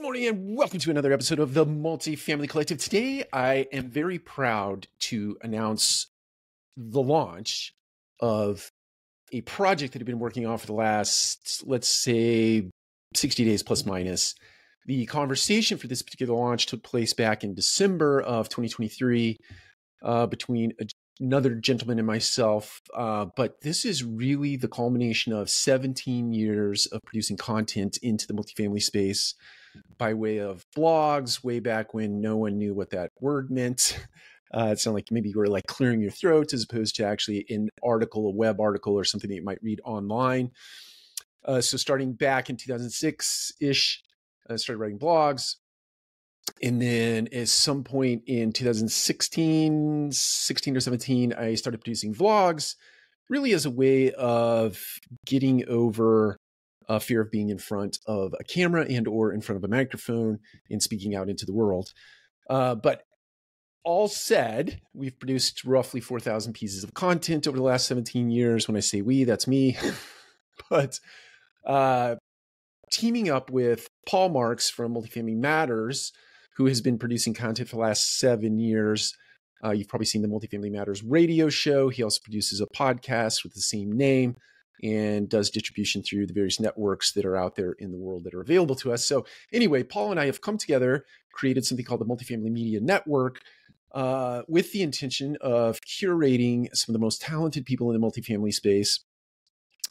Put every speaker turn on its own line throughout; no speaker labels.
Good morning and welcome to another episode of the Multifamily Collective. Today, I am very proud to announce the launch of a project that I've been working on for the last, let's say, 60 days plus minus. The conversation for this particular launch took place back in December of 2023 uh, between another gentleman and myself. Uh, but this is really the culmination of 17 years of producing content into the multifamily space by way of blogs way back when no one knew what that word meant. Uh, it sounded like maybe you were like clearing your throat as opposed to actually an article, a web article, or something that you might read online. Uh, so starting back in 2006 ish, I started writing blogs. And then at some point in 2016, 16 or 17, I started producing vlogs really as a way of getting over uh, fear of being in front of a camera and or in front of a microphone and speaking out into the world. Uh, but all said, we've produced roughly 4,000 pieces of content over the last 17 years. When I say we, that's me. but uh, teaming up with Paul Marks from Multifamily Matters, who has been producing content for the last seven years. Uh, you've probably seen the Multifamily Matters radio show. He also produces a podcast with the same name and does distribution through the various networks that are out there in the world that are available to us. So, anyway, Paul and I have come together, created something called the Multifamily Media Network. Uh, with the intention of curating some of the most talented people in the multifamily space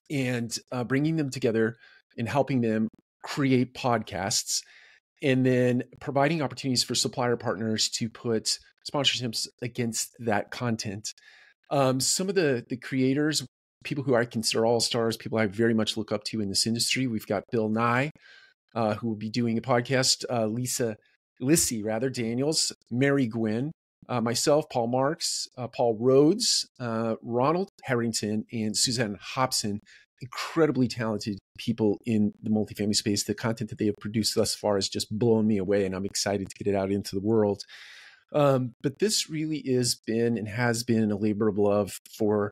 and uh, bringing them together and helping them create podcasts and then providing opportunities for supplier partners to put sponsorships against that content. Um, some of the the creators people who I consider all stars, people I very much look up to in this industry. We've got Bill Nye, uh, who will be doing a podcast, uh, Lisa Lissi, rather, Daniels, Mary Gwynn, uh, myself, Paul Marks, uh, Paul Rhodes, uh, Ronald Harrington, and Suzanne Hobson. Incredibly talented people in the multifamily space. The content that they have produced thus far has just blown me away, and I'm excited to get it out into the world. Um, but this really is been and has been a labor of love for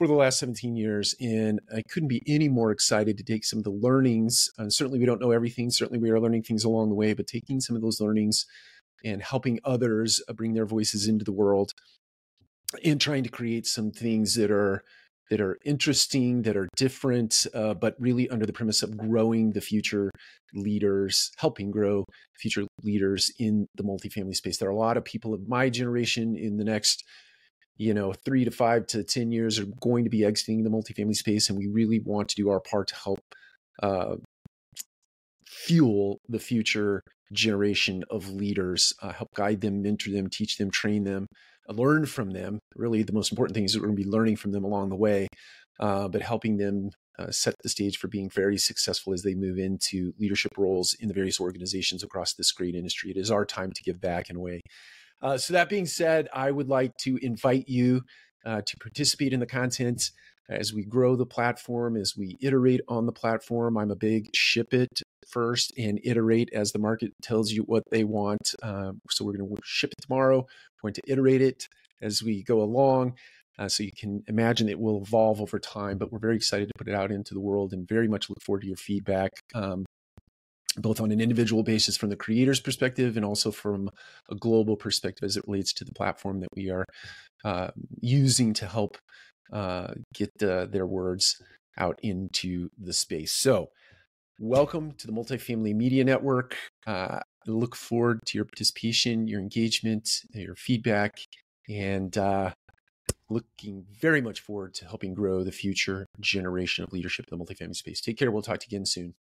for the last 17 years. And I couldn't be any more excited to take some of the learnings. And certainly, we don't know everything. Certainly, we are learning things along the way, but taking some of those learnings and helping others uh, bring their voices into the world and trying to create some things that are that are interesting, that are different, uh, but really under the premise of growing the future leaders, helping grow future leaders in the multifamily space. There are a lot of people of my generation in the next you know, three to five to 10 years are going to be exiting the multifamily space. And we really want to do our part to help uh, fuel the future generation of leaders, uh, help guide them, mentor them, teach them, train them, learn from them. Really, the most important thing is that we're going to be learning from them along the way, uh, but helping them uh, set the stage for being very successful as they move into leadership roles in the various organizations across this great industry. It is our time to give back in a way. Uh, so that being said, I would like to invite you uh, to participate in the content as we grow the platform, as we iterate on the platform. I'm a big ship it first and iterate as the market tells you what they want. Um, so we're going to ship it tomorrow. We're going to iterate it as we go along. Uh, so you can imagine it will evolve over time, but we're very excited to put it out into the world and very much look forward to your feedback. Um, both on an individual basis from the creator's perspective and also from a global perspective as it relates to the platform that we are uh, using to help uh, get uh, their words out into the space. So, welcome to the Multifamily Media Network. Uh, I look forward to your participation, your engagement, your feedback, and uh, looking very much forward to helping grow the future generation of leadership in the multifamily space. Take care. We'll talk to you again soon.